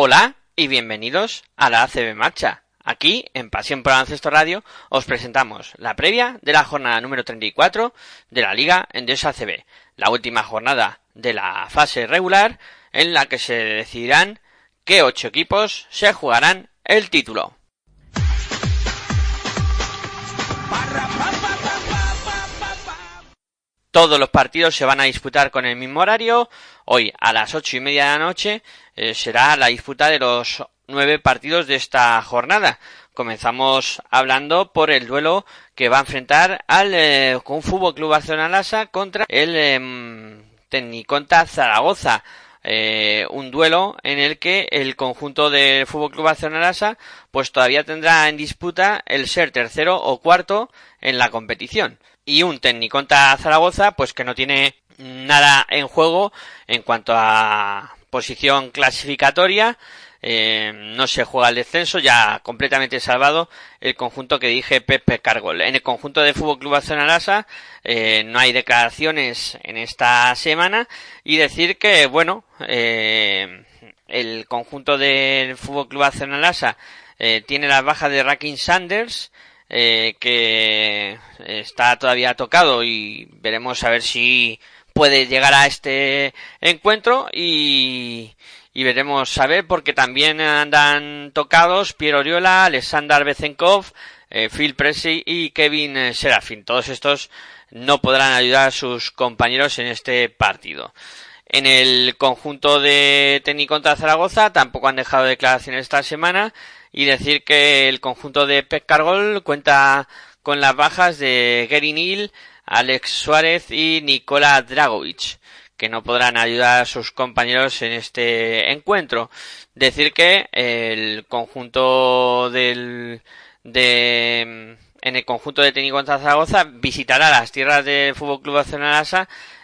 Hola y bienvenidos a la ACB Marcha. Aquí, en Pasión por Ancesto Radio, os presentamos la previa de la jornada número 34 de la Liga Endesa ACB, la última jornada de la fase regular en la que se decidirán qué ocho equipos se jugarán el título. Todos los partidos se van a disputar con el mismo horario. Hoy a las ocho y media de la noche eh, será la disputa de los nueve partidos de esta jornada. Comenzamos hablando por el duelo que va a enfrentar al eh, con Fútbol Club Barcelona contra el eh, Tecniconta Zaragoza. Eh, un duelo en el que el conjunto del Fútbol Club Barcelona pues todavía tendrá en disputa el ser tercero o cuarto en la competición y un Tecniconta Zaragoza pues que no tiene nada en juego en cuanto a posición clasificatoria. Eh, no se juega el descenso ya completamente salvado el conjunto que dije Pepe Cargol. En el conjunto de Fútbol Club Barcelona Lasa eh, no hay declaraciones en esta semana y decir que bueno eh, el conjunto del Fútbol Club Barcelona Lasa eh, tiene las bajas de Rakin Sanders eh, que está todavía tocado y veremos a ver si puede llegar a este encuentro y, y veremos a ver porque también andan tocados Piero Oriola, Alexander Bezenkov, eh, Phil Presley y Kevin Serafin. Todos estos no podrán ayudar a sus compañeros en este partido. En el conjunto de técnico contra Zaragoza tampoco han dejado declaraciones esta semana y decir que el conjunto de Pep Cargol cuenta con las bajas de Gary Neal, Alex Suárez y Nikola Dragovic, que no podrán ayudar a sus compañeros en este encuentro. Decir que el conjunto del de en el conjunto de técnico Zaragoza visitará las tierras del Fútbol Club Barcelona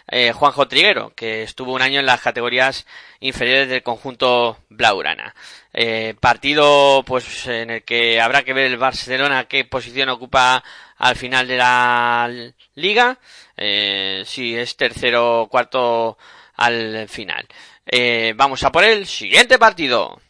eh, Juanjo Triguero, que estuvo un año en las categorías inferiores del conjunto Blaurana. Eh, partido pues en el que habrá que ver el Barcelona qué posición ocupa al final de la liga, eh, si es tercero o cuarto al final. Eh, vamos a por el siguiente partido.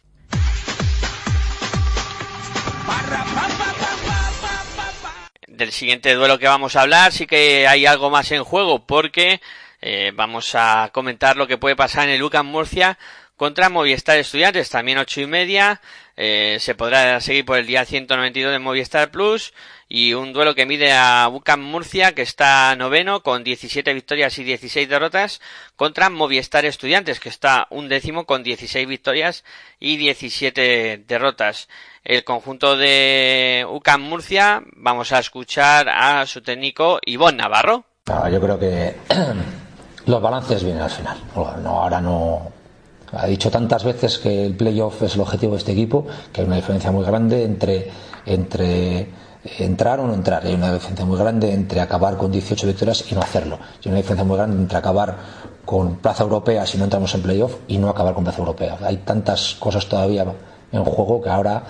Del siguiente duelo que vamos a hablar sí que hay algo más en juego porque eh, vamos a comentar lo que puede pasar en el UCAM Murcia contra Movistar Estudiantes, también ocho y media, eh, se podrá seguir por el día 192 de Movistar Plus y un duelo que mide a UCAM Murcia que está noveno con 17 victorias y 16 derrotas contra Movistar Estudiantes que está un décimo con 16 victorias y 17 derrotas. El conjunto de UCAM Murcia vamos a escuchar a su técnico Ivonne Navarro. Ah, yo creo que los balances vienen al final. No, ahora no, ha dicho tantas veces que el playoff es el objetivo de este equipo, que hay una diferencia muy grande entre, entre entrar o no entrar. Hay una diferencia muy grande entre acabar con 18 victorias y no hacerlo. Hay una diferencia muy grande entre acabar con plaza europea si no entramos en playoff y no acabar con plaza europea. Hay tantas cosas todavía en juego que ahora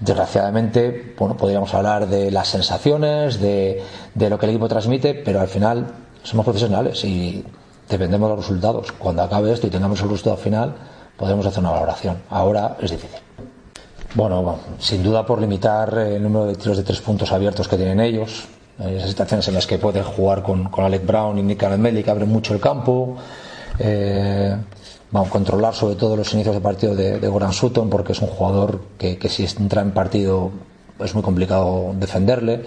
desgraciadamente bueno podríamos hablar de las sensaciones de, de lo que el equipo transmite pero al final somos profesionales y dependemos de los resultados. Cuando acabe esto y tengamos el resultado final podremos hacer una valoración. Ahora es difícil. Bueno, sin duda por limitar el número de tiros de tres puntos abiertos que tienen ellos hay esas situaciones en las que pueden jugar con, con Alec Brown y Nick Melli que abren mucho el campo. Eh, vamos a controlar sobre todo los inicios de partido de, de Goran Sutton porque es un jugador que, que, si entra en partido es muy complicado defenderle.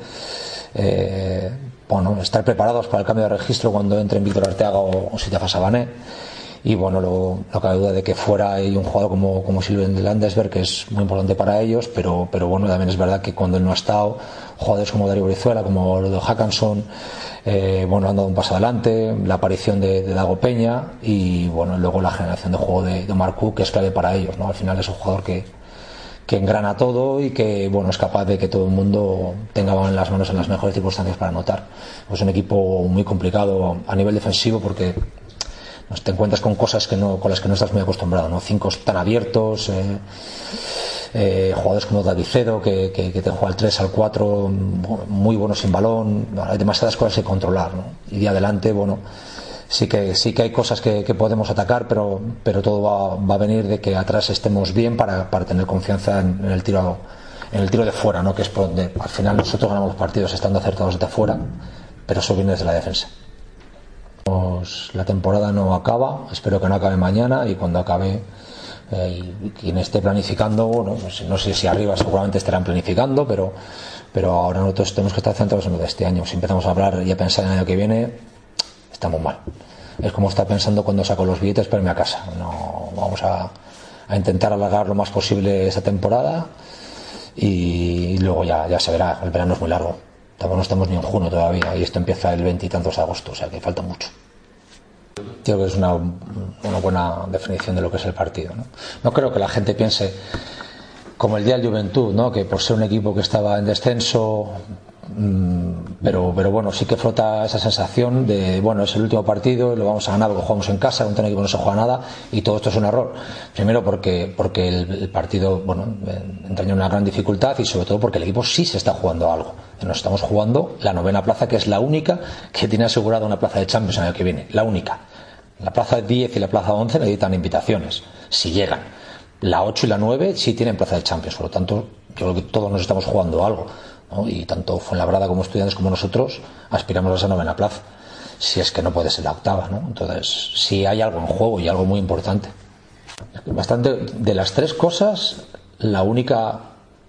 Eh, bueno, estar preparados para el cambio de registro cuando entren Víctor Arteaga o, o Sitafa Sabané y bueno, lo, no cabe duda de que fuera hay un jugador como, como de Landesberg que es muy importante para ellos, pero, pero bueno, también es verdad que cuando él no ha estado, jugadores como Darío Brizuela, como Lodo Hackanson, eh, bueno, han dado un paso adelante, la aparición de, Dago Peña y bueno, luego la generación de juego de, de Omar Cook, que es clave para ellos, ¿no? Al final es un jugador que, que engrana todo y que bueno es capaz de que todo el mundo tenga en las manos en las mejores circunstancias para anotar. Es un equipo muy complicado a nivel defensivo porque te encuentras con cosas que no, con las que no estás muy acostumbrado, ¿no? Cinco tan abiertos, eh, eh, jugadores como Davicedo que, que, que, te juega al 3, al 4, muy buenos sin balón, hay demasiadas cosas que controlar, ¿no? Y de adelante, bueno, sí que sí que hay cosas que, podemos atacar pero pero todo va, va, a venir de que atrás estemos bien para, para tener confianza en, el tiro en el tiro de fuera no que es por donde al final nosotros ganamos partidos estando acertados de fuera pero eso viene desde la defensa. La temporada no acaba espero que no acabe mañana y cuando acabe eh, quien esté planificando bueno, pues no sé si arriba seguramente estarán planificando pero pero ahora nosotros tenemos que estar centrados en lo de este año. Si empezamos a hablar y a pensar en el año que viene estamos mal. Es como estar pensando cuando saco los billetes para irme a casa. No, vamos a, intentar alargar lo más posible esa temporada y, luego ya, ya se verá. El verano es muy largo. Tampoco no estamos ni en junio todavía y esto empieza el veintitantos de agosto, o sea que falta mucho. Creo que es una, una, buena definición de lo que es el partido. ¿no? no creo que la gente piense como el día del Juventud, ¿no? que por ser un equipo que estaba en descenso pero, pero bueno, sí que flota esa sensación de, bueno, es el último partido, lo vamos a ganar, lo jugamos en casa, un equipo no se juega nada y todo esto es un error. Primero porque, porque el, partido, bueno, entraña una gran dificultad y sobre todo porque el equipo sí se está jugando algo. Nos estamos jugando la novena plaza, que es la única que tiene asegurada una plaza de Champions el año que viene, la única. La plaza 10 y la plaza 11 necesitan invitaciones, si llegan. La 8 y la 9 sí tienen plaza de Champions, por lo tanto, yo creo que todos nos estamos jugando algo y tanto Fuenlabrada como estudiantes como nosotros aspiramos a esa novena plaza, si es que no puede ser la octava. ¿no? Entonces, si hay algo en juego y algo muy importante. Bastante, de las tres cosas, la única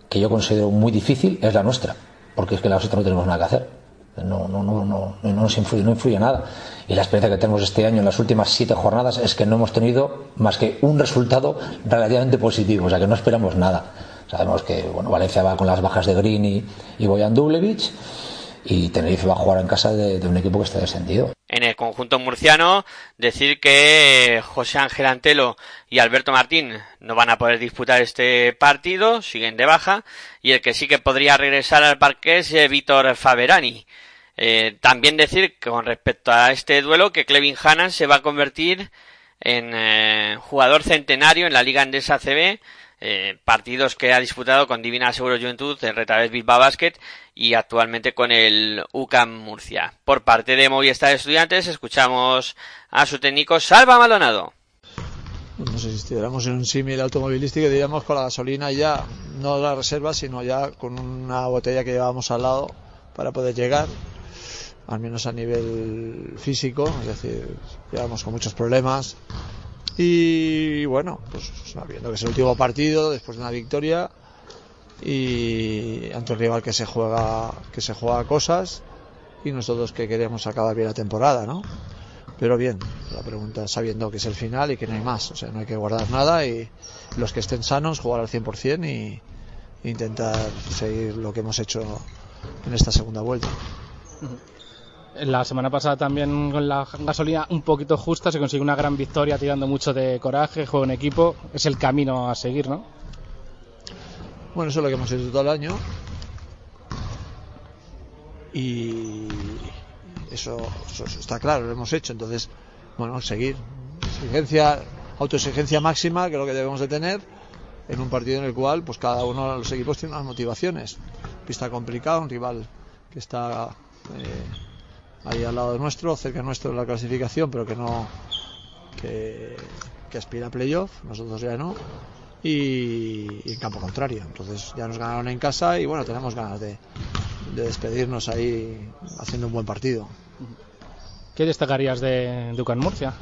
que yo considero muy difícil es la nuestra, porque es que la otra no tenemos nada que hacer. No, no, no, no, no nos influye, no influye nada. Y la experiencia que tenemos este año en las últimas siete jornadas es que no hemos tenido más que un resultado relativamente positivo, o sea que no esperamos nada. Sabemos que bueno, Valencia va con las bajas de Green y, y Boyan Dublevich y Tenerife va a jugar en casa de, un equipo que está descendido. En el conjunto murciano, decir que José Ángel Antelo y Alberto Martín no van a poder disputar este partido, siguen de baja, y el que sí que podría regresar al parque es eh, Víctor Faberani. Eh, también decir que con respecto a este duelo que Clevin Hannan se va a convertir en eh, jugador centenario en la Liga Andesa CB eh, partidos que ha disputado con Divina Seguro Juventud, el Retabés Bilbao Basket y actualmente con el UCAM Murcia. Por parte de Movistar Estudiantes escuchamos a su técnico Salva Maldonado. No sé si estuviéramos en un símil automovilístico, diríamos con la gasolina ya, no la reserva, sino ya con una botella que llevábamos al lado para poder llegar, al menos a nivel físico, es decir, llevamos con muchos problemas, y bueno, pues sabiendo que es el último partido después de una victoria y ante un rival que se juega que se juega cosas y nosotros que queremos acabar bien la temporada, ¿no? Pero bien, la pregunta sabiendo que es el final y que no hay más, o sea, no hay que guardar nada y los que estén sanos jugar al 100% y intentar seguir lo que hemos hecho en esta segunda vuelta. La semana pasada también con la gasolina un poquito justa se consigue una gran victoria tirando mucho de coraje, juego en equipo. Es el camino a seguir, ¿no? Bueno, eso es lo que hemos hecho todo el año. Y eso, está claro, lo hemos hecho. Entonces, bueno, seguir. Exigencia, autoexigencia máxima, que es lo que debemos de tener en un partido en el cual pues cada uno de los equipos tiene unas motivaciones. Pista complicada, un rival que está eh, ahí al lado nuestro, cerca nuestro de la clasificación, pero que no que, aspira a playoff, nosotros ya no, y, en campo contrario. Entonces ya nos ganaron en casa y bueno, tenemos ganas de, despedirnos ahí haciendo un buen partido. ¿Qué destacarías de Ducan Murcia?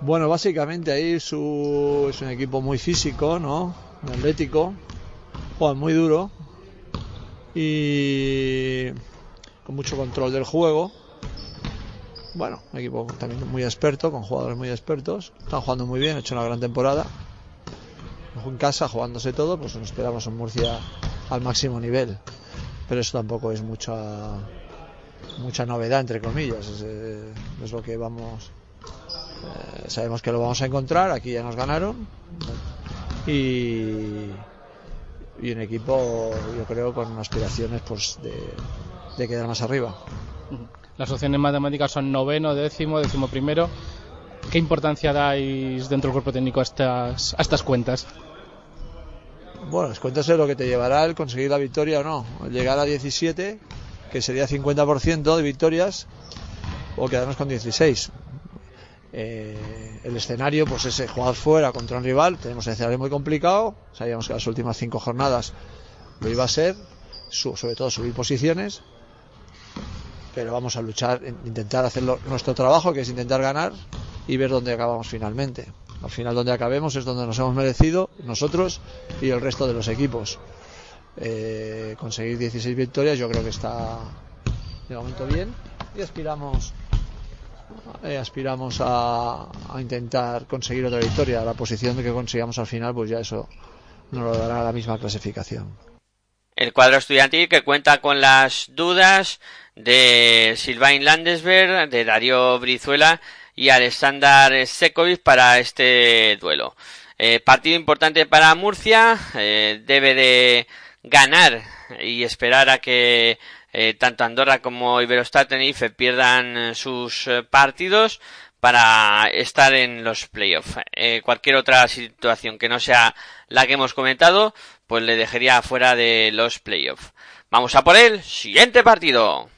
Bueno, básicamente ahí su, es un equipo muy físico, ¿no? Muy atlético, juega muy duro y mucho control del juego. Bueno, un equipo también muy experto, con jugadores muy expertos. Están jugando muy bien, han hecho una gran temporada. En casa, jugándose todo, pues nos esperamos en Murcia al máximo nivel. Pero eso tampoco es mucha mucha novedad, entre comillas. Es, eh, lo que vamos. Eh, sabemos que lo vamos a encontrar. Aquí ya nos ganaron. Y, y un equipo, yo creo, con aspiraciones pues de, de quedar más arriba. Las opciones matemáticas son noveno, décimo, décimo primero. ¿Qué importancia dais dentro del cuerpo técnico a estas, a estas cuentas? Bueno, las cuentas es lo que te llevará el conseguir la victoria o no. Llegar a 17, que sería 50% de victorias, o quedarnos con 16. Eh, el escenario, pues ese jugar fuera contra un rival, tenemos un escenario muy complicado, sabíamos que las últimas cinco jornadas lo iba a ser, sobre todo subir posiciones, pero vamos a luchar, intentar hacer nuestro trabajo, que es intentar ganar y ver dónde acabamos finalmente. Al final donde acabemos es donde nos hemos merecido nosotros y el resto de los equipos. Eh, conseguir 16 victorias yo creo que está de momento bien y aspiramos eh, aspiramos a, a, intentar conseguir otra victoria. La posición que consigamos al final, pues ya eso nos lo dará la misma clasificación. El cuadro estudiantil que cuenta con las dudas de Silvain Landesberg, de Darío Brizuela y Alexander Sekovic para este duelo. Eh, partido importante para Murcia, eh, debe de ganar y esperar a que eh, tanto Andorra como Iberostar Tenerife pierdan sus partidos para estar en los playoffs. cualquier otra situación que no sea la que hemos comentado, pues le dejaría fuera de los playoffs. Vamos a por el siguiente partido.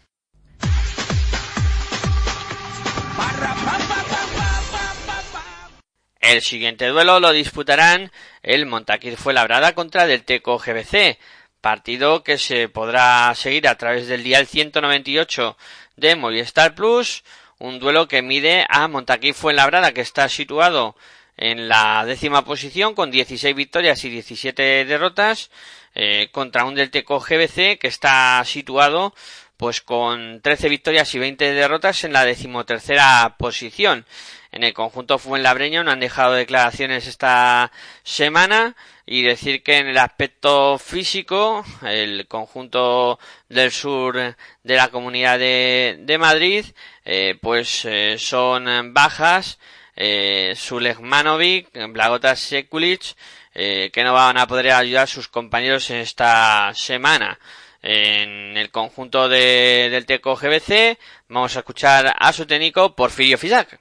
El siguiente duelo lo disputarán el Montaquir Fuenlabrada contra el Teco GBC partido que se podrá seguir a través del dial 198 de Movistar Plus, un duelo que mide a Montaquí Fuenlabrada que está situado en la décima posición con 16 victorias y 17 derrotas eh, contra un Delteco GBC que está situado pues con 13 victorias y 20 derrotas en la decimotercera posición. En el conjunto fuenlabreño no han dejado declaraciones esta semana y decir que en el aspecto físico el conjunto del sur de la comunidad de, de Madrid eh, pues eh, son bajas eh, Manovic, Blagotas Sekulic eh, que no van a poder ayudar a sus compañeros esta semana. En el conjunto de, del Teco GBC vamos a escuchar a su técnico Porfirio Fisac.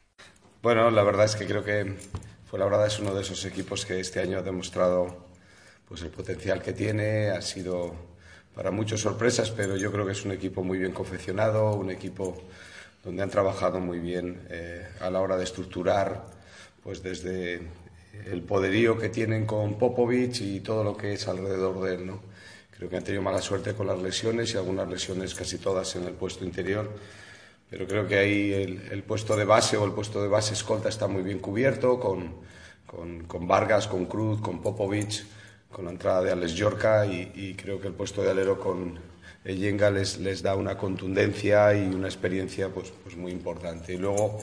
Bueno la verdad es que creo que la verdad es uno de esos equipos que este año ha demostrado pues el potencial que tiene, ha sido para muchos sorpresas, pero yo creo que es un equipo muy bien confeccionado, un equipo donde han trabajado muy bien eh, a la hora de estructurar, pues desde el poderío que tienen con Popovic y todo lo que es alrededor de él, ¿no? Creo que han tenido mala suerte con las lesiones y algunas lesiones casi todas en el puesto interior pero creo que ahí el, puesto de base o el puesto de base escolta está muy bien cubierto con, con, Vargas, con Cruz, con Popovic, con la entrada de Alex Yorca y, creo que el puesto de alero con Yenga les, les da una contundencia y una experiencia pues, pues muy importante. Y luego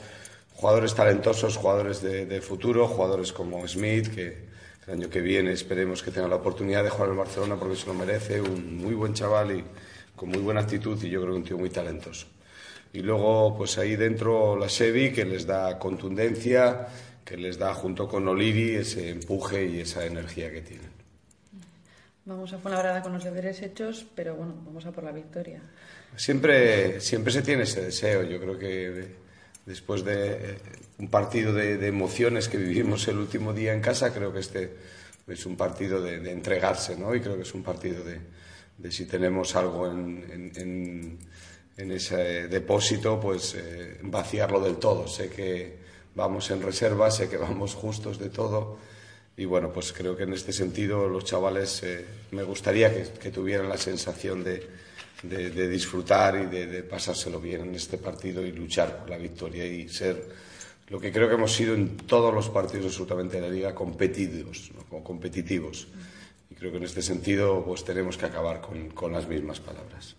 jugadores talentosos, jugadores de, futuro, jugadores como Smith, que el año que viene esperemos que tenga la oportunidad de jugar en Barcelona porque se lo merece, un muy buen chaval y con muy buena actitud y yo creo que un tío muy talentoso y luego pues ahí dentro la Sevi que les da contundencia, que les da junto con Oliri ese empuje y esa energía que tienen. Vamos a Fuenlabrada con los deberes hechos, pero bueno, vamos a por la victoria. Siempre, siempre se tiene ese deseo. Yo creo que después de un partido de, emociones que vivimos el último día en casa, creo que este es un partido de, entregarse, ¿no? Y creo que es un partido de, si tenemos algo en en ese depósito, pues eh, vaciarlo del todo. Sé que vamos en reserva, sé que vamos justos de todo y bueno, pues creo que en este sentido los chavales eh, me gustaría que, tuvieran la sensación de, de, disfrutar y de, pasárselo bien en este partido y luchar por la victoria y ser lo que creo que hemos sido en todos los partidos absolutamente de la liga competitivos, ¿no? competitivos. Y creo que en este sentido pues tenemos que acabar con, con las mismas palabras.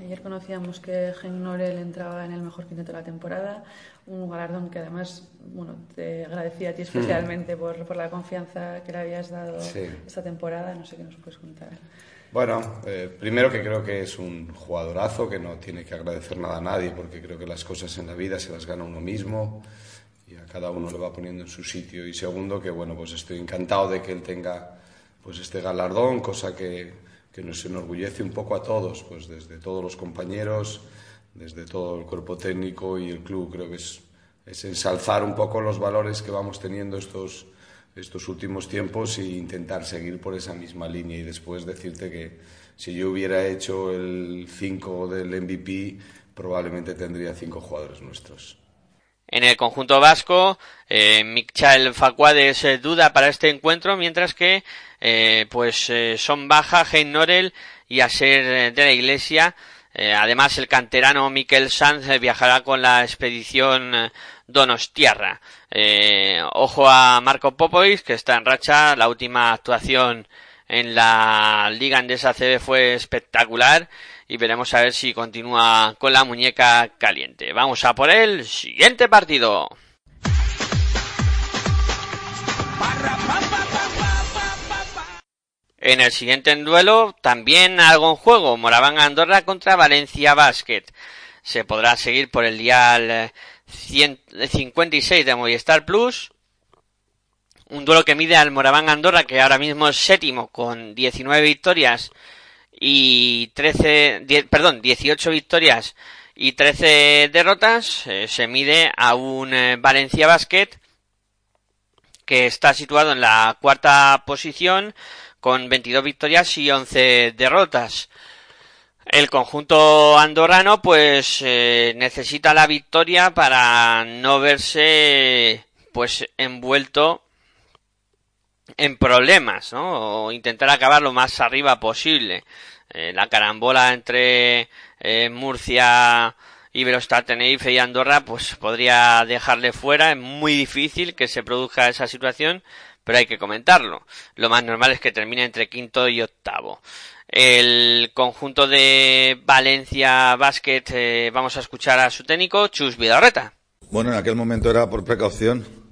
Ayer conocíamos que Gen Norel entraba en el mejor quinteto de la temporada, un galardón que además bueno, te agradecía a ti especialmente mm. por, por, la confianza que le habías dado esta temporada. No sé qué nos puedes contar. Bueno, eh, primero que creo que es un jugadorazo, que no tiene que agradecer nada a nadie, porque creo que las cosas en la vida se las gana uno mismo y a cada uno lo va poniendo en su sitio. Y segundo, que bueno, pues estoy encantado de que él tenga pues este galardón, cosa que que nos enorgullece un poco a todos, pues desde todos los compañeros, desde todo el cuerpo técnico y el club. Creo que es, es ensalzar un poco los valores que vamos teniendo estos, estos últimos tiempos e intentar seguir por esa misma línea y después decirte que si yo hubiera hecho el 5 del MVP, probablemente tendría cinco jugadores nuestros. En el conjunto vasco, eh, Michael Facuades eh, duda para este encuentro, mientras que eh, pues eh, son baja Hein Norel y Aser de la Iglesia. Además, el canterano Miquel Sanz viajará con la expedición Donostiarra. ojo a Marco Popovic, que está en racha. La última actuación en la Liga Andesa CB fue espectacular y veremos a ver si continúa con la muñeca caliente. Vamos a por el siguiente partido. En el siguiente duelo también algo en juego, Moraván Andorra contra Valencia Basket. Se podrá seguir por el dial 156 de Movistar Plus. Un duelo que mide al Moraván Andorra, que ahora mismo es séptimo con 19 victorias y 13, perdón, 18 victorias y 13 derrotas, eh, se mide a un eh, Valencia Basket que está situado en la cuarta posición con 22 victorias y 11 derrotas. El conjunto andorrano pues eh, necesita la victoria para no verse pues envuelto en problemas, ¿no? O intentar acabar lo más arriba posible. Eh, la carambola entre eh, Murcia, Iberostar Tenerife y Andorra, pues podría dejarle fuera. Es muy difícil que se produzca esa situación, pero hay que comentarlo. Lo más normal es que termine entre quinto y octavo. El conjunto de Valencia Basket, eh, vamos a escuchar a su técnico, Chus Vidorreta. Bueno, en aquel momento era por precaución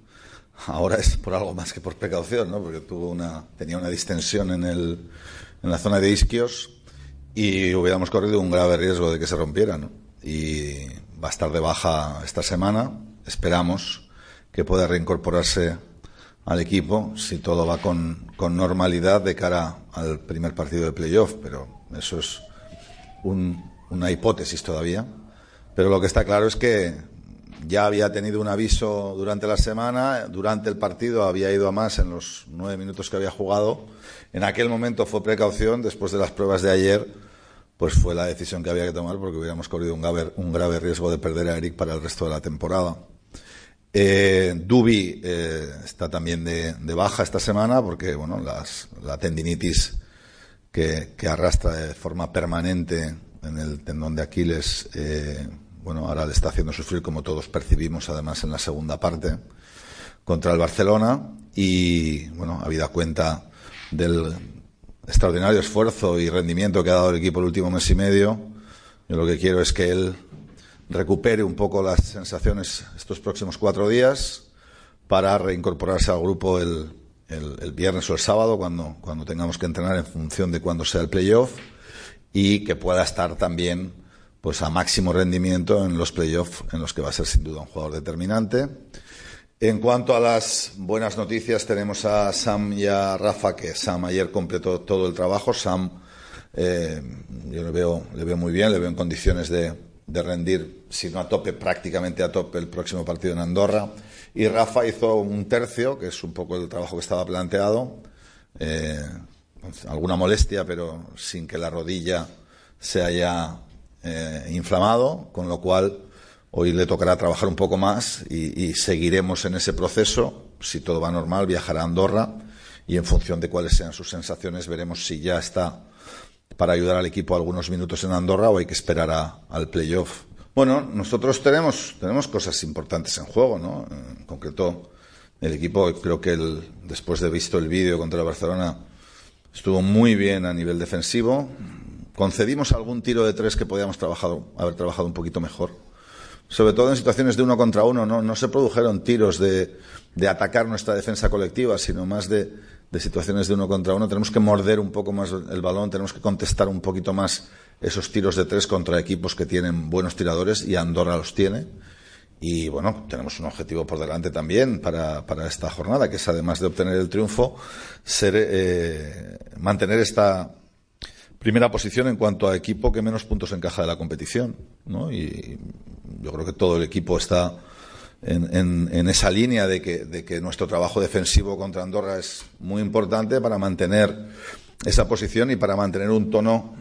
Ahora es por algo más que por precaución, ¿no? Porque tuvo una, tenía una distensión en, el, en la zona de isquios y hubiéramos corrido un grave riesgo de que se rompiera, ¿no? Y va a estar de baja esta semana. Esperamos que pueda reincorporarse al equipo si todo va con, con normalidad de cara al primer partido de playoff, pero eso es un, una hipótesis todavía. Pero lo que está claro es que ya había tenido un aviso durante la semana, durante el partido había ido a más en los nueve minutos que había jugado. En aquel momento fue precaución, después de las pruebas de ayer, pues fue la decisión que había que tomar porque hubiéramos corrido un grave, un grave riesgo de perder a Eric para el resto de la temporada. Eh, Dubi eh, está también de, baja esta semana porque bueno, la tendinitis que, arrastra de forma permanente en el tendón de Aquiles eh, bueno, ahora le está haciendo sufrir como todos percibimos además en la segunda parte contra el Barcelona. Y bueno, habida cuenta del extraordinario esfuerzo y rendimiento que ha dado el equipo el último mes y medio, yo lo que quiero es que él recupere un poco las sensaciones estos próximos cuatro días para reincorporarse al grupo el, el, viernes o el sábado cuando, cuando tengamos que entrenar en función de cuándo sea el playoff y que pueda estar también pues a máximo rendimiento en los playoffs en los que va a ser sin duda un jugador determinante. En cuanto a las buenas noticias, tenemos a Sam y a Rafa, que Sam ayer completó todo el trabajo. Sam, eh, yo le veo, le veo muy bien, le veo en condiciones de, rendir, si no a tope, prácticamente a tope el próximo partido en Andorra. Y Rafa hizo un tercio, que es un poco el trabajo que estaba planteado. Eh, alguna molestia, pero sin que la rodilla se haya eh, inflamado, con lo cual hoy le tocará trabajar un poco más y, seguiremos en ese proceso. Si todo va normal, viajará a Andorra y en función de cuáles sean sus sensaciones veremos si ya está para ayudar al equipo algunos minutos en Andorra o hay que esperar al playoff. Bueno, nosotros tenemos, tenemos cosas importantes en juego, ¿no? En concreto, el equipo, creo que el, después de visto el vídeo contra el Barcelona, estuvo muy bien a nivel defensivo concedimos algún tiro de tres que podíamos haber trabajado un poquito mejor. Sobre todo en situaciones de uno contra uno, no, no se produjeron tiros de, de, atacar nuestra defensa colectiva, sino más de, de, situaciones de uno contra uno. Tenemos que morder un poco más el balón, tenemos que contestar un poquito más esos tiros de tres contra equipos que tienen buenos tiradores y Andorra los tiene. Y bueno, tenemos un objetivo por delante también para, para esta jornada, que es además de obtener el triunfo, ser, eh, mantener esta, primera posición en cuanto a equipo que menos puntos encaja de la competición. ¿no? Y yo creo que todo el equipo está en, en, esa línea de que, nuestro trabajo defensivo contra Andorra es muy importante para mantener esa posición y para mantener un tono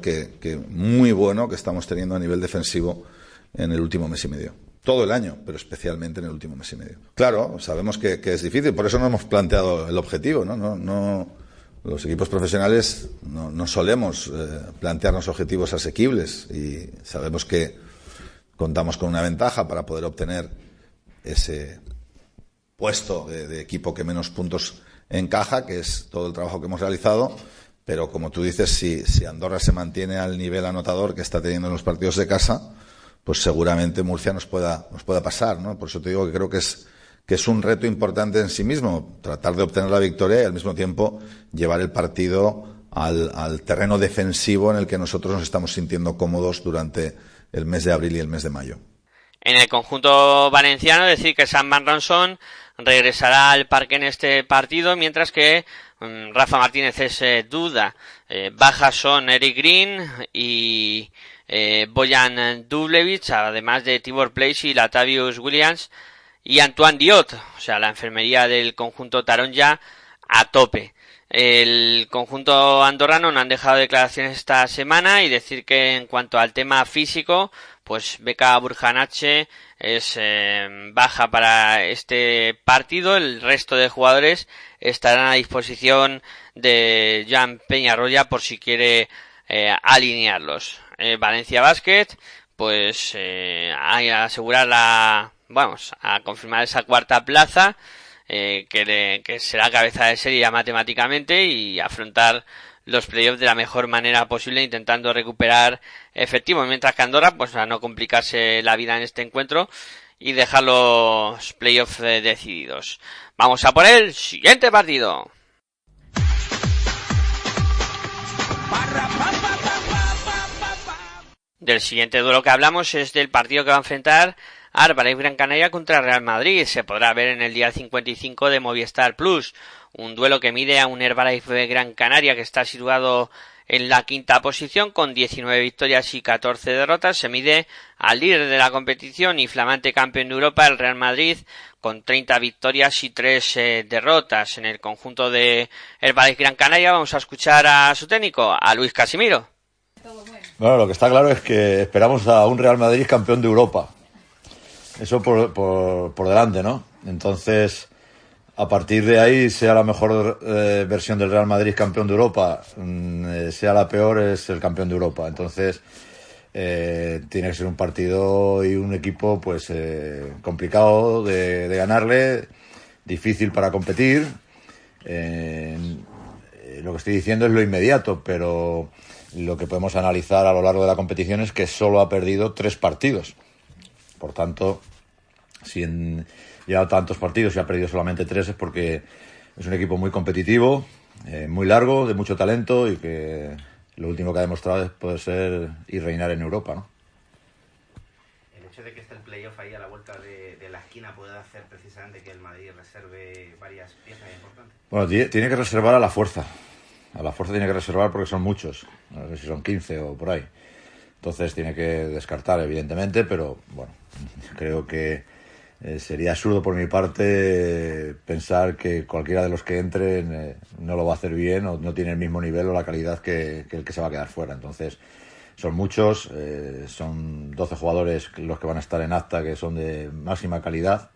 que, que muy bueno que estamos teniendo a nivel defensivo en el último mes y medio todo el año, pero especialmente en el último mes y medio. Claro, sabemos que, es difícil, por eso no hemos planteado el objetivo, ¿no? no, no los equipos profesionales no, solemos eh, plantearnos objetivos asequibles y sabemos que contamos con una ventaja para poder obtener ese puesto de, equipo que menos puntos encaja, que es todo el trabajo que hemos realizado. Pero como tú dices, si, Andorra se mantiene al nivel anotador que está teniendo en los partidos de casa, pues seguramente Murcia nos pueda, nos pueda pasar, ¿no? Por eso te digo que creo que es, que es un reto importante en sí mismo, tratar de obtener la victoria y al mismo tiempo llevar el partido al terreno defensivo en el que nosotros nos estamos sintiendo cómodos durante el mes de abril y el mes de mayo. En el conjunto valenciano, decir que San Van regresará al parque en este partido, mientras que mm, Rafa Martínez es eh, duda. Eh, bajas son Eric Green y eh, Boyan Dublevich, además de Tibor Place y Latavius Williams y Antoine Diot, o sea, la enfermería del conjunto Taronja a tope. El conjunto andorrano no han dejado declaraciones esta semana y decir que en cuanto al tema físico, pues Beca Burjanache es eh, baja para este partido. El resto de jugadores estarán a disposición de Jan Peñarroya por si quiere eh, alinearlos. Eh, Valencia Basket, pues eh, a asegurar la, vamos, a confirmar esa cuarta plaza, eh, que, que será cabeza de serie ya matemáticamente y afrontar los playoffs de la mejor manera posible intentando recuperar efectivo, mientras que Andorra pues a no complicarse la vida en este encuentro y dejar los playoffs decididos. Vamos a por el siguiente partido. Del siguiente duelo que hablamos es del partido que va a enfrentar Álvarez Gran Canaria contra Real Madrid. Se podrá ver en el día 55 de Movistar Plus. Un duelo que mide a un Herbalife Gran Canaria que está situado en la quinta posición con 19 victorias y 14 derrotas. Se mide al líder de la competición y flamante campeón de Europa, el Real Madrid, con 30 victorias y 3 eh, derrotas. En el conjunto de Herbalife Gran Canaria vamos a escuchar a su técnico, a Luis Casimiro. Bueno, lo que está claro es que esperamos a un Real Madrid campeón de Europa. Eso por, por, delante, ¿no? Entonces, a partir de ahí, sea la mejor eh, versión del Real Madrid campeón de Europa, mm, eh, sea la peor, es el campeón de Europa. Entonces, eh, tiene que ser un partido y un equipo, pues, complicado de, de, ganarle, difícil para competir. lo que estoy diciendo es lo inmediato, pero lo que podemos analizar a lo largo de la competición es que solo ha perdido tres partidos. Por tanto, si en, lleva tantos partidos y ha perdido solamente tres es porque es un equipo muy competitivo, eh, muy largo, de mucho talento y que lo último que ha demostrado es poder ser y reinar en Europa, ¿no? El hecho de que esté el playoff ahí a la vuelta de, la esquina puede hacer precisamente que el Madrid reserve varias piezas importantes. Bueno, tiene que reservar a la fuerza a la fuerza tiene que reservar porque son muchos, no sé si son 15 o por ahí. Entonces tiene que descartar, evidentemente, pero bueno, creo que eh, sería absurdo por mi parte pensar que cualquiera de los que entren eh, no lo va a hacer bien o no tiene el mismo nivel o la calidad que, el que se va a quedar fuera. Entonces, son muchos, eh, son 12 jugadores los que van a estar en acta que son de máxima calidad.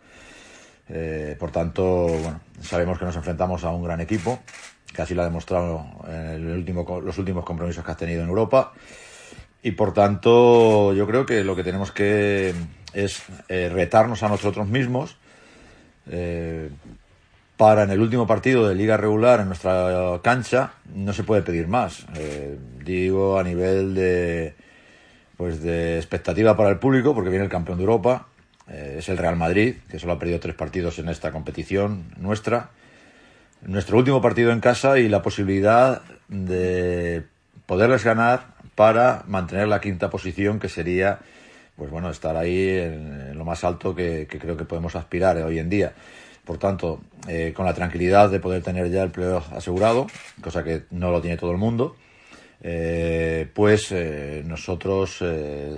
por tanto, bueno, sabemos que nos enfrentamos a un gran equipo que así lo ha demostrado en el último, los últimos compromisos que has tenido en Europa. Y por tanto, yo creo que lo que tenemos que es eh, retarnos a nosotros mismos eh, para en el último partido de liga regular en nuestra cancha no se puede pedir más. Eh, digo a nivel de pues de expectativa para el público, porque viene el campeón de Europa, es el Real Madrid, que solo ha perdido tres partidos en esta competición nuestra nuestro último partido en casa y la posibilidad de poderles ganar para mantener la quinta posición que sería pues bueno estar ahí en, lo más alto que, creo que podemos aspirar hoy en día por tanto eh, con la tranquilidad de poder tener ya el playoff asegurado cosa que no lo tiene todo el mundo eh, pues eh, nosotros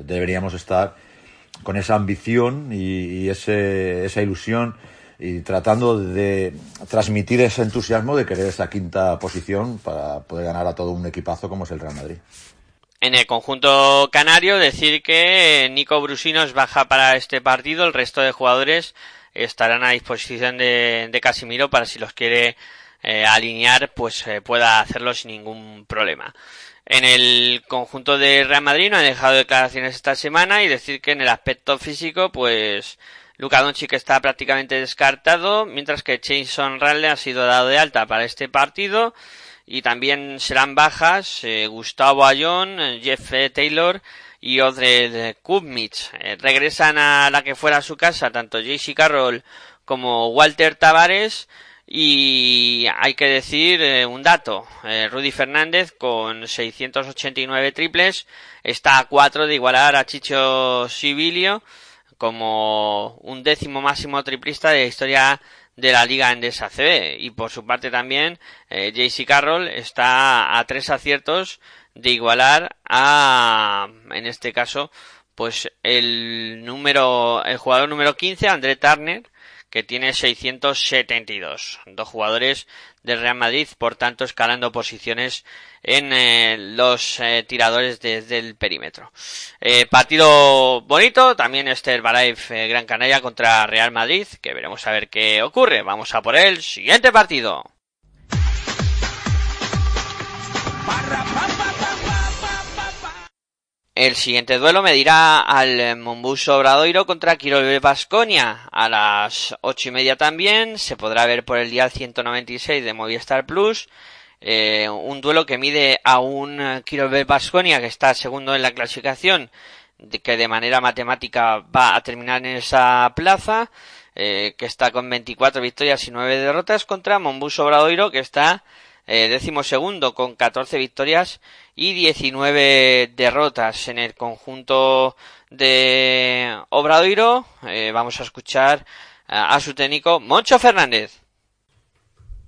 deberíamos estar con esa ambición y, y ese, esa ilusión y tratando de transmitir ese entusiasmo de querer esa quinta posición para poder ganar a todo un equipazo como es el Real Madrid. En el conjunto canario, decir que Nico Brusinos baja para este partido, el resto de jugadores estarán a disposición de, de Casimiro para si los quiere eh, alinear, pues eh, pueda hacerlo sin ningún problema. En el conjunto de Real Madrid no ha dejado declaraciones esta semana y decir que en el aspecto físico, pues Luka Doncic está prácticamente descartado, mientras que Jason Raleigh ha sido dado de alta para este partido y también serán bajas eh, Gustavo Ayón, Jeff Taylor y Odred Kubmitz. regresan a la que fuera su casa tanto JC Carroll como Walter Tavares y hay que decir eh, un dato, eh, Rudy Fernández con 689 triples está a 4 de igualar a Chicho Sibilio como un décimo máximo triplista de la historia de la Liga Endesa CB. Y por su parte también eh, JC Carroll está a tres aciertos de igualar a, en este caso, pues el número, el jugador número 15, André Turner, que tiene 672. Dos jugadores del Real Madrid, por tanto, escalando posiciones en eh, los eh, tiradores desde el perímetro. Eh, partido bonito, también este Herbalife Gran Canaria contra Real Madrid, que veremos a ver qué ocurre. Vamos a por el siguiente partido. El siguiente duelo medirá al Mombuso Obradoiro contra Quirol Basconia a las ocho y media también. Se podrá ver por el día 196 de Movistar Plus. Eh, un duelo que mide a un Quirol Basconia que está segundo en la clasificación, que de manera matemática va a terminar en esa plaza, eh, que está con 24 victorias y 9 derrotas contra Mombuso Obradoiro que está eh, décimo segundo con 14 victorias y 19 derrotas en el conjunto de Obradoiro. Eh, vamos a escuchar a, su técnico Moncho Fernández.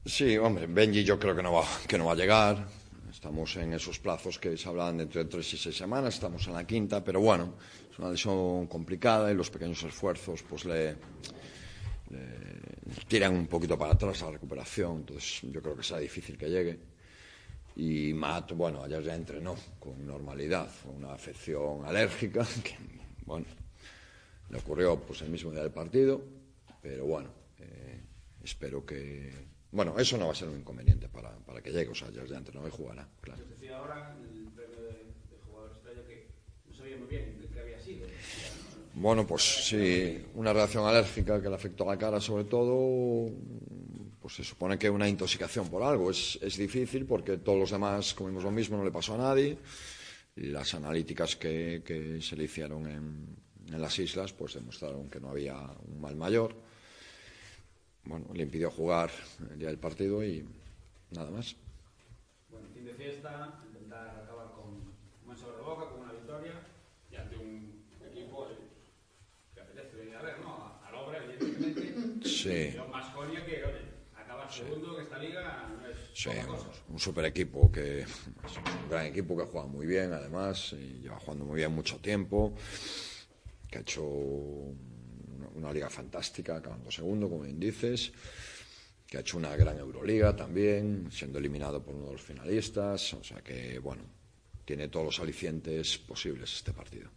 Sí, hombre, Benji yo creo que no va, que no va a llegar. Estamos en esos plazos que se hablan de entre tres y seis semanas, estamos en la quinta, pero bueno, es una lesión complicada y los pequeños esfuerzos pues le, tiran un poquito para atrás la recuperación, entonces yo creo que será difícil que llegue. Y Matt, bueno, ayer ya entrenó con normalidad, fue una afección alérgica, que, bueno, le ocurrió pues el mismo día del partido, pero bueno, eh, espero que, bueno, eso no va a ser un inconveniente para, para que llegue, o sea, ayer ya entrenó y jugará, claro. decía ahora el premio de, jugador estrella que no sabía muy bien. Bueno, pues sí, una reacción alérgica que le afectó a la cara sobre todo, pues se supone que una intoxicación por algo. Es, es difícil porque todos los demás comimos lo mismo, no le pasó a nadie. Las analíticas que, se le hicieron en, en, las islas pues demostraron que no había un mal mayor. Bueno, le impidió jugar el día del partido y nada más. Bueno, fin de fiesta, intentar acabar con un buen sabor de boca, con una victoria y ante un equipo que apetece venir a ver, ¿no? Al obra, Sí. Sí, un, super equipo que es un gran equipo que juega muy bien, además, y lleva jugando muy bien mucho tiempo, que ha hecho una, liga fantástica, acabando segundo, como bien dices, que ha hecho una gran Euroliga también, siendo eliminado por uno de los finalistas, o sea que, bueno, tiene todos los alicientes posibles este partido.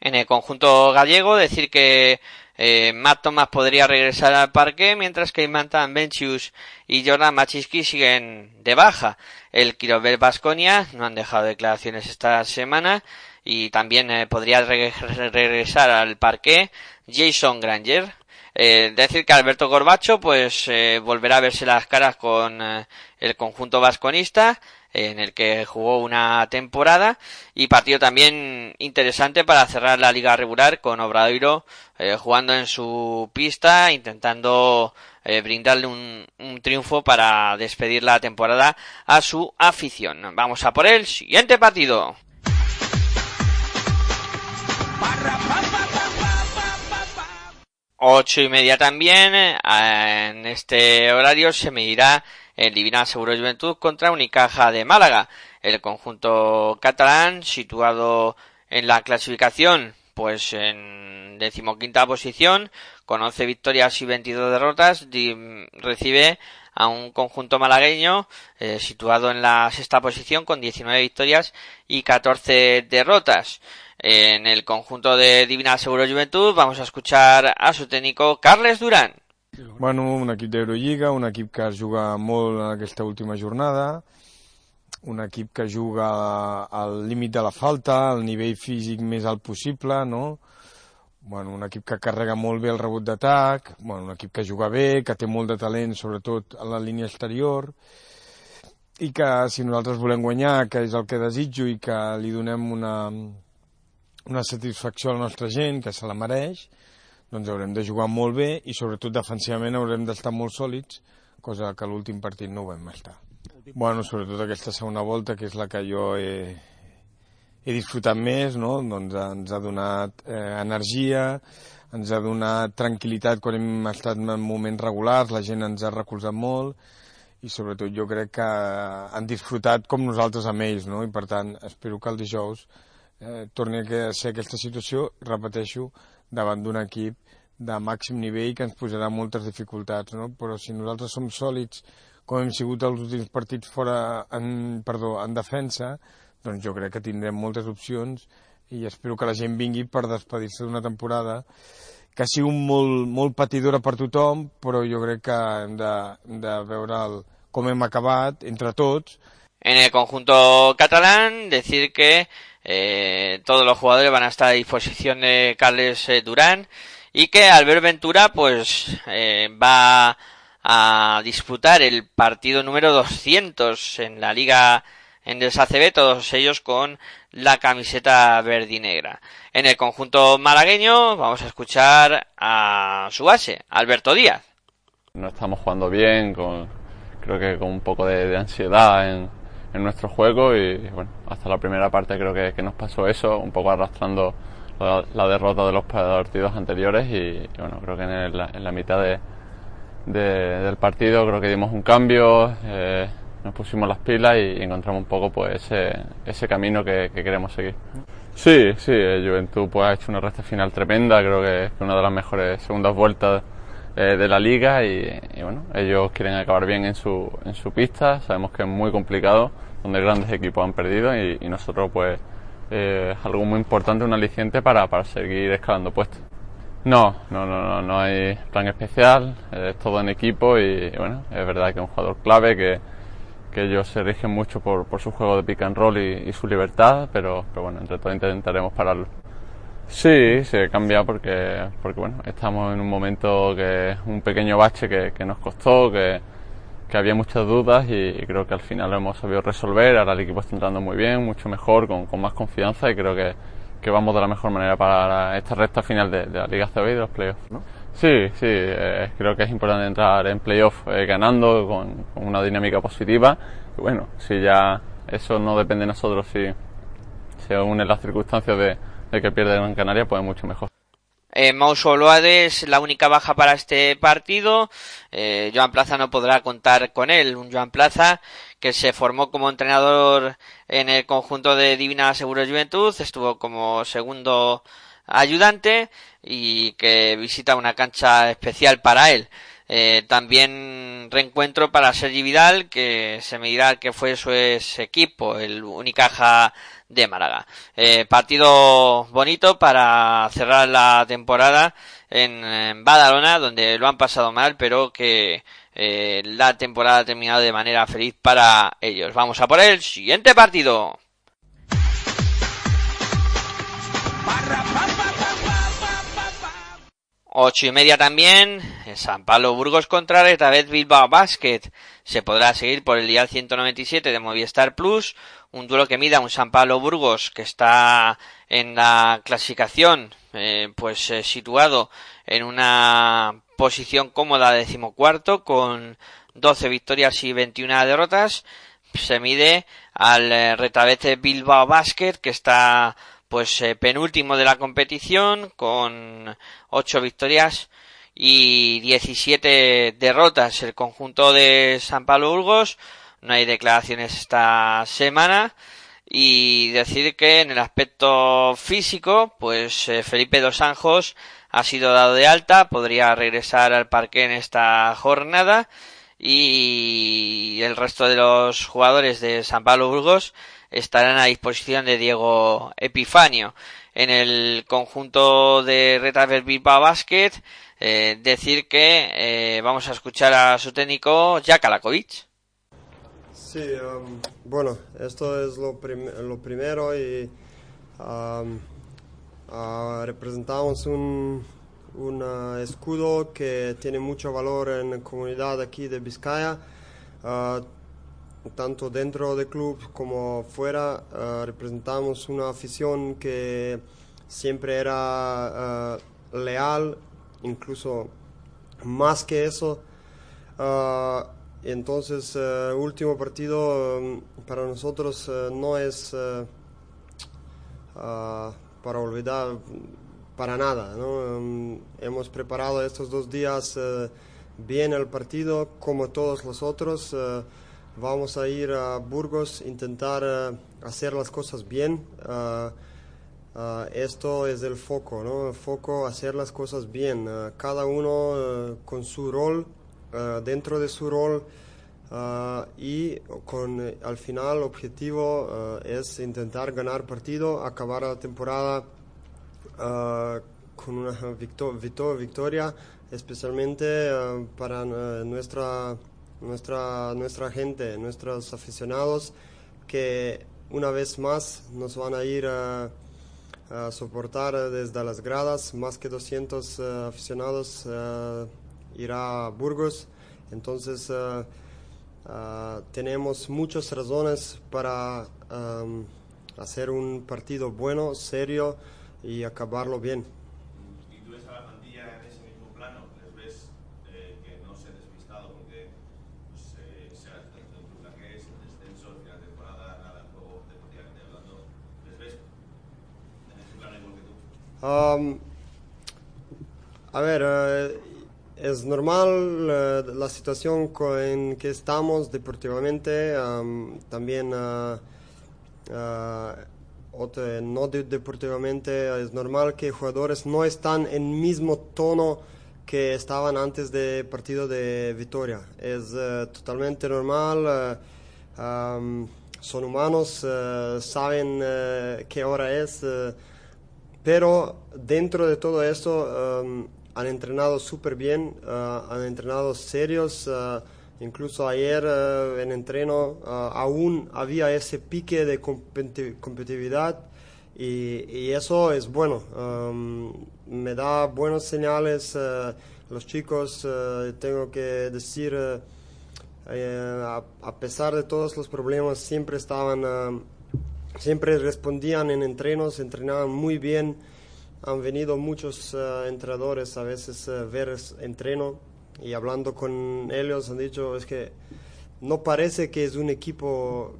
En el conjunto gallego, decir que eh, Matt Thomas podría regresar al parque, mientras que Imantan Benchius y Jordan Machiski siguen de baja. El Quirover Basconia no han dejado declaraciones esta semana y también eh, podría regresar al parque Jason Granger. Eh, decir que Alberto Corbacho pues eh, volverá a verse las caras con el conjunto vasconista en el que jugó una temporada y partido también interesante para cerrar la liga regular con Obradoiro eh, jugando en su pista intentando eh, brindarle un, un, triunfo para despedir la temporada a su afición. Vamos a por el siguiente partido. Ocho y media también. Eh, en este horario se medirá el Divina Seguro Juventud contra Unicaja de Málaga. El conjunto catalán, situado en la clasificación pues en decimoquinta posición, con 11 victorias y 22 derrotas, recibe a un conjunto malagueño eh, situado en la sexta posición con 19 victorias y 14 derrotas. En el conjunto de Divina Seguro Juventud vamos a escuchar a su técnico Carles Durán. Bueno, un equip d'Eurolliga, un equip que juga molt en aquesta última jornada, un equip que juga al límit de la falta, al nivell físic més alt possible, no? bueno, un equip que carrega molt bé el rebot d'atac, bueno, un equip que juga bé, que té molt de talent, sobretot a la línia exterior, i que si nosaltres volem guanyar, que és el que desitjo, i que li donem una, una satisfacció a la nostra gent, que se la mereix, doncs haurem de jugar molt bé i sobretot defensivament haurem d'estar molt sòlids, cosa que l'últim partit no ho vam estar. Bueno, sobretot aquesta segona volta, que és la que jo he, he disfrutat més, no? doncs ens ha donat eh, energia, ens ha donat tranquil·litat quan hem estat en moments regulars, la gent ens ha recolzat molt i sobretot jo crec que han disfrutat com nosaltres amb ells, no? i per tant espero que el dijous eh, torni a ser aquesta situació, repeteixo, davant d'un equip de màxim nivell que ens posarà moltes dificultats, no? però si nosaltres som sòlids com hem sigut els últims partits fora en, perdó, en defensa, doncs jo crec que tindrem moltes opcions i espero que la gent vingui per despedir-se d'una temporada que ha sigut molt, molt patidora per tothom, però jo crec que hem de, hem de veure el, com hem acabat entre tots. En el conjunto catalán, decir que eh, todos los jugadores van a estar a disposición de Carles eh, Durán y que Albert Ventura pues eh, va a disputar el partido número 200 en la liga en el ACB, todos ellos con la camiseta verde y negra. En el conjunto malagueño vamos a escuchar a su base, Alberto Díaz. No estamos jugando bien, con, creo que con un poco de, de ansiedad en, en nuestro juego y bueno, hasta la primera parte creo que, que nos pasó eso, un poco arrastrando la, derrota de los partidos anteriores y, bueno, creo que en, el, en la mitad de, de, del partido creo que dimos un cambio, eh, nos pusimos las pilas y encontramos un poco pues ese, ese camino que, que, queremos seguir. Sí, sí, Juventud pues ha hecho una recta final tremenda, creo que es una de las mejores segundas vueltas eh, de la liga y, bueno, ellos quieren acabar bien en su, en su pista, sabemos que es muy complicado, donde grandes equipos han perdido y, nosotros pues eh, algo muy importante, un aliciente para, para seguir escalando puestos. No, no, no, no, no hay plan especial, es todo en equipo y, bueno, es verdad que es un jugador clave que, que ellos se rigen mucho por, por su juego de pick and roll y, y su libertad, pero, pero bueno, entre todo intentaremos pararlo. Sí, se cambia porque, porque bueno, estamos en un momento que un pequeño bache que, que nos costó, que, que, había muchas dudas y, creo que al final lo hemos sabido resolver. Ahora el equipo está entrando muy bien, mucho mejor, con, con más confianza y creo que, que, vamos de la mejor manera para esta recta final de, la Liga CB y de los playoffs. ¿no? Sí, sí, eh, creo que es importante entrar en playoff eh, ganando con, con, una dinámica positiva. Y bueno, si ya eso no depende de nosotros, si se unen las circunstancias de de que pierde Gran Canaria, pues mucho mejor. Eh, Mauso es la única baja para este partido. Eh, Joan Plaza no podrá contar con él. Un Joan Plaza que se formó como entrenador en el conjunto de Divina Seguro Juventud, estuvo como segundo ayudante y que visita una cancha especial para él. Eh, también reencuentro para Sergi Vidal, que se me dirá que fue su equipo, el Unicaja de Málaga. Eh, partido bonito para cerrar la temporada en, Badalona, donde lo han pasado mal, pero que eh, la temporada ha terminado de manera feliz para ellos. Vamos a por el siguiente partido. Ocho y media también, en San Pablo Burgos contra vez Bilbao Basket. Se podrá seguir por el día 197 de Movistar Plus, un duelo que mida un San Pablo Burgos que está en la clasificación, eh, pues eh, situado en una posición cómoda decimocuarto con 12 victorias y 21 derrotas. Se mide al eh, Retabete Bilbao Basket que está pues eh, penúltimo de la competición con ocho victorias y 17 derrotas el conjunto de San Pablo Burgos no hay declaraciones esta semana y decir que en el aspecto físico, pues eh, Felipe Dos Anjos ha sido dado de alta, podría regresar al parque en esta jornada y el resto de los jugadores de San Pablo Burgos estarán a disposición de Diego Epifanio. En el conjunto de Retaver Bilbao Basket, eh, decir que eh, vamos a escuchar a su técnico Jack Alakovic. Sí, um, bueno, esto es lo, primero y um, uh, representamos un, uh, escudo que tiene mucho valor en la comunidad aquí de Vizcaya, uh, tanto dentro del club como fuera. representamos una afición que siempre era leal, incluso más que eso. Entonces, uh, último partido um, para nosotros uh, no es uh, para olvidar para nada. Um, hemos preparado estos dos días bien el partido, como todos los otros. vamos a ir a Burgos, intentar hacer las cosas bien. esto es el foco, ¿no? El foco, hacer las cosas bien. cada uno con su rol eh, dentro de su rol eh, y con eh, al final objetivo es intentar ganar partido, acabar la temporada con una victoria, especialmente para nuestra, nuestra, nuestra gente, nuestros aficionados que una vez más nos van a ir a, soportar desde las gradas, más que 200 aficionados irá a Burgos. Entonces uh, uh, tenemos muchas razones para um, hacer un partido bueno, serio y acabarlo bien. ¿Y tú ves a la plantilla en ese mismo plano? ¿Les ves eh, que no se han despistado porque pues, eh, sea la situación la que es, el descenso, el final de temporada, nada, el juego deportivamente hablando? ¿Les ves en ese plano igual que tú? Um, a ver, uh, es normal eh, la situación en que estamos deportivamente, también uh, no deportivamente, es normal que jugadores no están en mismo tono que estaban antes del partido de Vitoria. Es eh, totalmente normal, son humanos, saben qué hora es, pero dentro de todo esto han entrenado súper bien, uh, han entrenado serios. Uh, incluso ayer uh, en entreno aún había ese pique de competitividad y, y eso es bueno. Um, me da buenos señales. los chicos, tengo que decir, a, a, pesar de todos los problemas, siempre estaban, siempre respondían en entrenos, entrenaban muy bien han venido muchos uh, entrenadores a veces uh, ver entreno y hablando con ellos han dicho es que no parece que es un equipo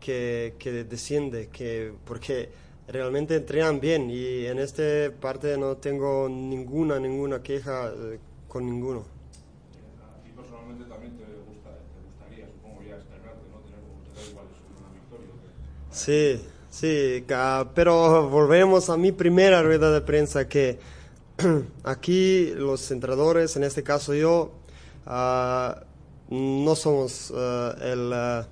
que, que desciende, que, porque realmente entrenan bien y en esta parte no tengo ninguna, ninguna queja uh, con ninguno. A ti personalmente también te, gusta, te gustaría, supongo ya, ¿no? Tener como igual una victoria. Sí, Sí, pero volvemos a mi primera rueda de prensa que aquí los entrenadores, en este caso yo, ah, no somos uh, el uh,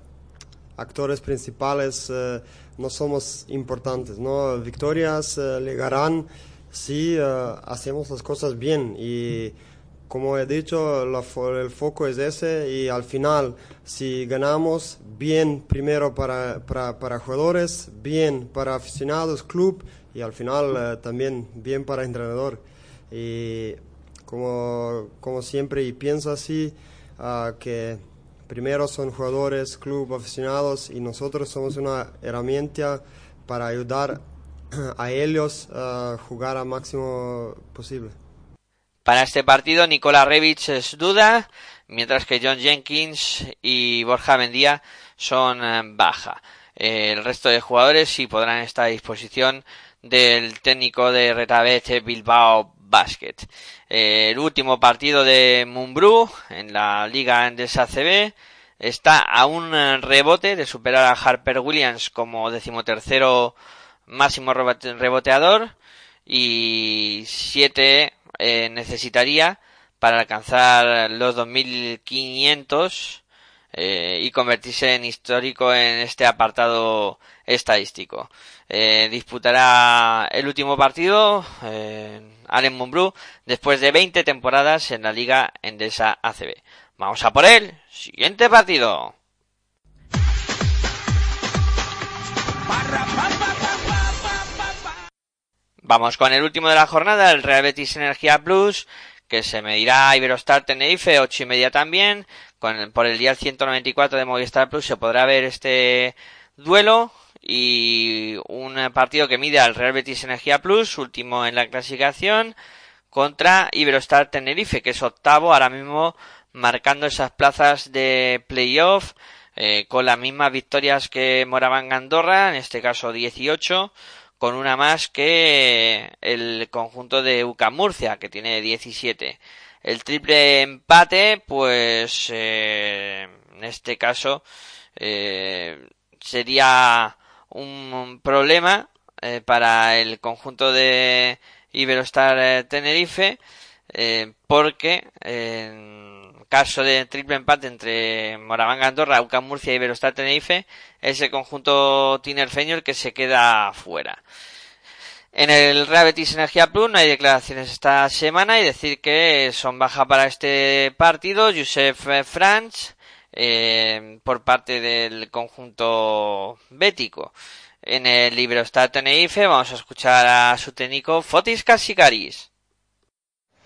actores principales, uh, no somos importantes, ¿no? Victorias llegarán si hacemos las cosas bien y como he dicho, el foco es ese y al final, si ganamos, bien primero para, para, jugadores, bien para aficionados, club y al final eh, también bien para entrenador. Y como, como siempre, y pienso así, uh, que primero son jugadores, club, aficionados y nosotros somos una herramienta para ayudar a ellos a jugar al máximo posible. Para este partido, Nicola Revich es duda, mientras que John Jenkins y Borja Mendía son eh, baja. el resto de jugadores sí podrán estar a disposición del técnico de Retabete Bilbao Basket. el último partido de Mumbrú en la Liga Endesa CB está a un rebote de superar a Harper Williams como decimotercero máximo reboteador y siete eh, necesitaría para alcanzar los 2500 eh, y convertirse en histórico en este apartado estadístico. Eh, disputará el último partido eh, Allen Mumbrú después de 20 temporadas en la Liga Endesa ACB. Vamos a por el siguiente partido. Vamos con el último de la jornada, el Real Betis Energía Plus, que se medirá Iberostar Tenerife, ocho y media también. Con, por el día 194 de Movistar Plus se podrá ver este duelo y un partido que mide al Real Betis Energía Plus, último en la clasificación, contra Iberostar Tenerife, que es octavo ahora mismo marcando esas plazas de playoff eh, con las mismas victorias que Moraván Andorra, en este caso 18 con una más que el conjunto de UCA Murcia, que tiene 17. El triple empate, pues eh, en este caso eh, sería un problema eh, para el conjunto de Iberostar Tenerife, porque caso de triple empate entre Moraván Andorra, UCAM Murcia y Iberostar Tenerife, es el conjunto tinerfeño el que se queda fuera. En el Real Betis Energía Plus no hay declaraciones esta semana y decir que son baja para este partido Josef Franz eh, por parte del conjunto bético. En el está Tenerife vamos a escuchar a su técnico Fotis Casikaris.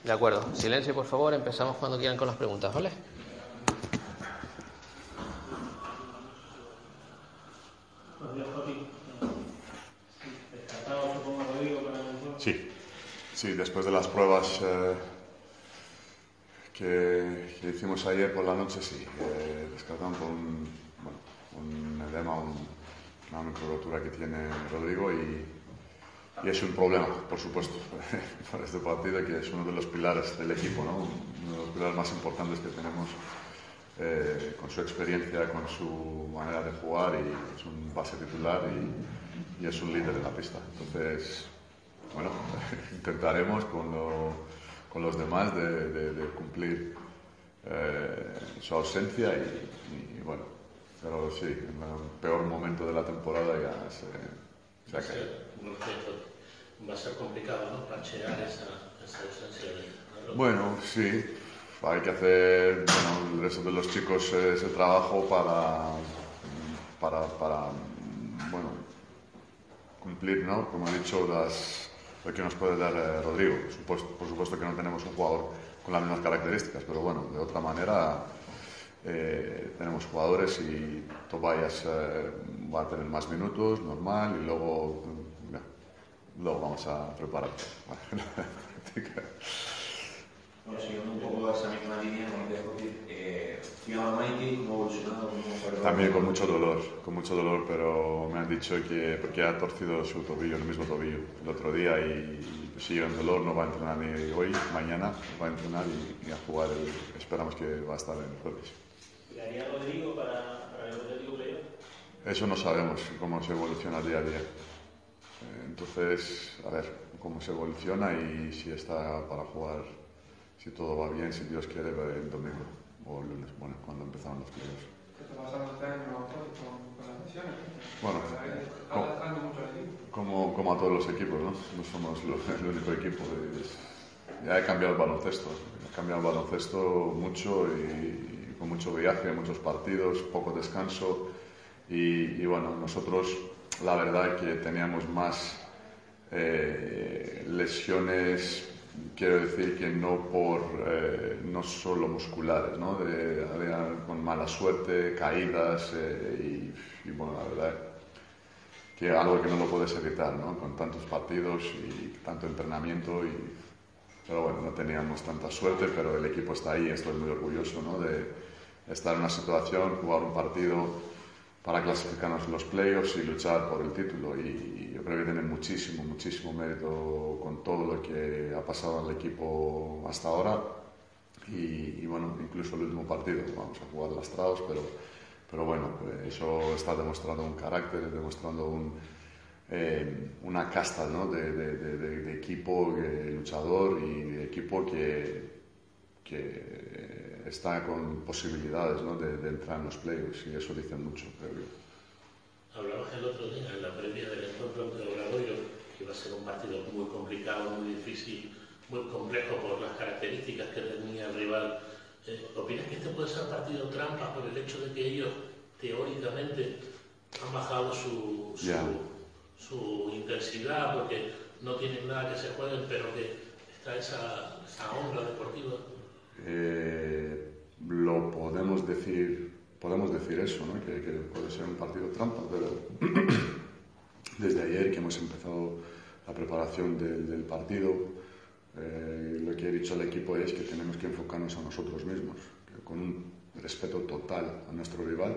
De acuerdo. Silencio, por favor. Empezamos cuando quieran con las preguntas, ¿vale? Sí, sí, después de las pruebas eh, que, hicimos ayer por la noche, sí, eh, descartando un, bueno, un edema, un, una microabertura que tiene Rodrigo y, y, es un problema, por supuesto, para este partido, que es uno de los pilares del equipo, ¿no? uno de los pilares más importantes que tenemos. Eh, con su experiencia, con su manera de jugar y es un base titular y, y es un líder en la pista. Entonces, bueno, intentaremos con, lo, con, los demás de, de, de cumplir eh, su ausencia y, y, bueno, pero sí, en el peor momento de la temporada ya se ha caído. Va a ser complicado, ¿no? Parchear esa, esa ausencia. Bueno, sí, hay que hacer, bueno, resto de los chicos ese trabajo para, para, para bueno, cumplir, ¿no? Como he dicho, las, lo que nos puede dar eh, Rodrigo. Por supuesto, por supuesto, que no tenemos un jugador con las mismas características, pero bueno, de otra manera eh, tenemos jugadores y Tobias eh, va a tener más minutos, normal, y luego, luego vamos a preparar. Bueno, siguiendo un poco esa misma línea, como te decir, eh, a Mikey, ¿cómo ha evolucionado? ¿Cómo También con mucho dolor, con mucho dolor, pero me han dicho que porque ha torcido su tobillo, el mismo tobillo, el otro día y sigue en dolor, no va a entrenar ni hoy, mañana va a entrenar y, y a jugar, el, esperamos que va a estar el jueves. ¿Y haría Rodrigo para, para el playoff? Eso no sabemos cómo se evoluciona día a día. Entonces, a ver cómo se evoluciona y si está para jugar si todo va bien, si Dios quiere, el domingo o el lunes, bueno, cuando empezaron los playoffs. Bueno, como, como, a todos los equipos, ¿no? No somos el único equipo. Es, ya he cambiado el baloncesto, he cambiado el baloncesto mucho y, y con mucho viaje, muchos partidos, poco descanso y, y bueno, nosotros la verdad que teníamos más eh, lesiones quiero decir que no por eh, no solo musculares, ¿no? De, con mala suerte, caídas eh, y, y, bueno, la verdad que algo que no lo puedes evitar, ¿no? Con tantos partidos y tanto entrenamiento y pero bueno, no teníamos tanta suerte, pero el equipo está ahí, estoy muy orgulloso, ¿no? De estar en una situación, jugar un partido para clasificarnos en los playoffs y luchar por el título y yo creo que tiene muchísimo, muchísimo mérito con todo lo que ha pasado al equipo hasta ahora y, bueno, incluso el último partido, vamos a jugar lastrados, pero, pero bueno, pues eso está demostrando un carácter, demostrando un, eh, una casta ¿no? de, de, de, equipo luchador y de equipo que, que está con posibilidades ¿no? de, entrar en los playoffs y eso dice mucho, creo yo. Hablabas el otro día en la previa del encuentro entre Obradoiro que iba a ser un partido muy complicado, muy difícil muy complejo por las características que tenía el rival. Eh, ¿Opinas que este puede ser partido trampa por el hecho de que ellos teóricamente han bajado su, su, intensidad porque no tienen nada que se jueguen, pero que está esa, esa honra deportiva? Eh, lo podemos decir, podemos decir eso, que, puede ser un partido trampa, pero desde ayer que hemos empezado la preparación del, del partido, eh, lo que he dicho al equipo es que tenemos que enfocarnos a nosotros mismos, con un respeto total a nuestro rival,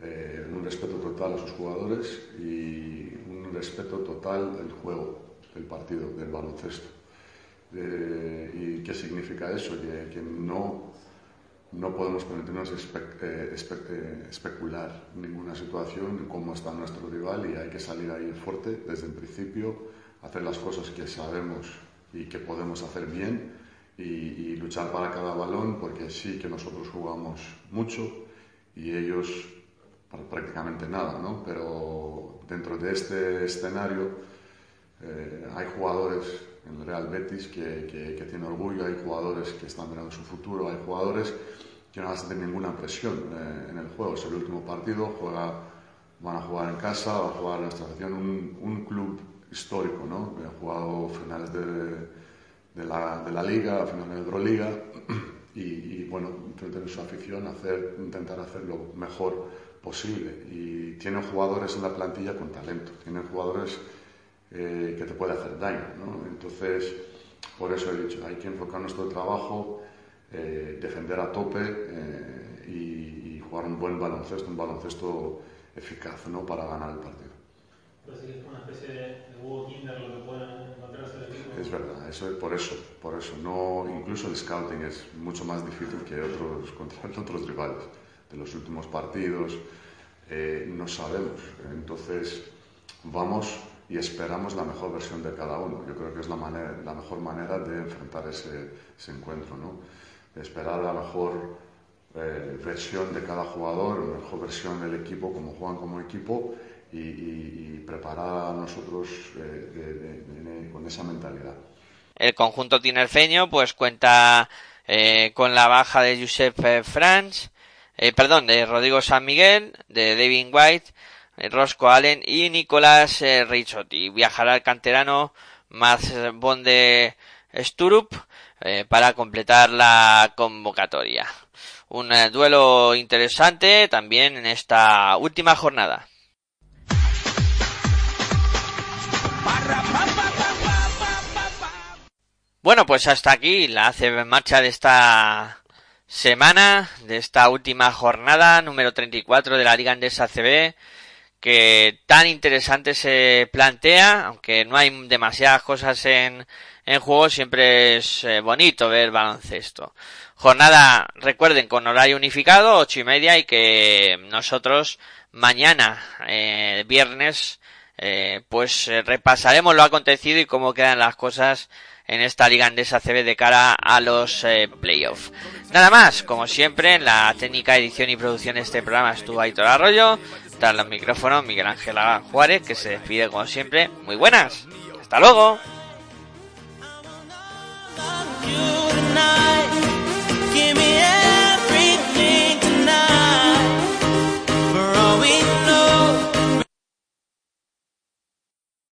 eh, un respeto total a sus jugadores y un respeto total al juego del partido, del baloncesto. Eh, ¿Y qué significa eso? Que, que no, no podemos permitirnos especular ninguna situación, cómo está nuestro rival y hay que salir ahí fuerte desde el principio, hacer las cosas que sabemos y que podemos hacer bien y, luchar para cada balón porque sí que nosotros jugamos mucho y ellos prácticamente nada, ¿no? Pero dentro de este escenario eh, hay jugadores en el Real Betis que, que, tienen orgullo, hay jugadores que están mirando su futuro, hay jugadores que no tener ninguna presión eh, en el juego. Es el último partido, juega, van a jugar en casa, van a jugar en nuestra selección, un, un club histórico, ¿no? Ha jugado finales de, de, la, de la Liga, finales de Euroliga y, y bueno, tener su afición, hacer, intentar hacer lo mejor posible. Y tienen jugadores en la plantilla con talento, tienen jugadores eh, que te pueden hacer daño, ¿no? Entonces, por eso he dicho, hay que enfocar nuestro trabajo, eh, defender a tope eh, y, y, jugar un buen baloncesto, un baloncesto eficaz, ¿no? Para ganar el partido. Es verdad, eso es por eso, por eso. No, incluso el scouting es mucho más difícil que otros contra otros rivales. De los últimos partidos eh, no sabemos. Entonces vamos y esperamos la mejor versión de cada uno. Yo creo que es la, manera, la mejor manera de enfrentar ese, encuentro, ¿no? esperar la mejor eh, versión de cada jugador, la mejor versión del equipo, como juegan como equipo y, preparar a nosotros eh, con esa mentalidad. El conjunto tinerfeño pues cuenta eh, con la baja de Josep Franz, perdón, de Rodrigo San Miguel, de David White, eh, Rosco Allen y Nicolás eh, Ricciotti. Viajará el canterano Mats Bonde Sturup eh, para completar la convocatoria. Un duelo interesante también en esta última jornada. Bueno, pues hasta aquí la hace marcha de esta semana, de esta última jornada número 34 de la Liga Andesa CB, que tan interesante se plantea, aunque no hay demasiadas cosas en, en juego, siempre es eh, bonito ver baloncesto. Jornada, recuerden, con horario unificado, ocho y media, y que nosotros mañana, eh, viernes, eh, pues eh, repasaremos lo acontecido y cómo quedan las cosas en esta Liga Andesa CB de cara a los eh, playoffs. Nada más, como siempre, en la técnica, edición y producción de este programa estuvo Aitor Arroyo, tras los micrófonos, Miguel Ángel Juárez, que se despide como siempre. Muy buenas. Hasta luego.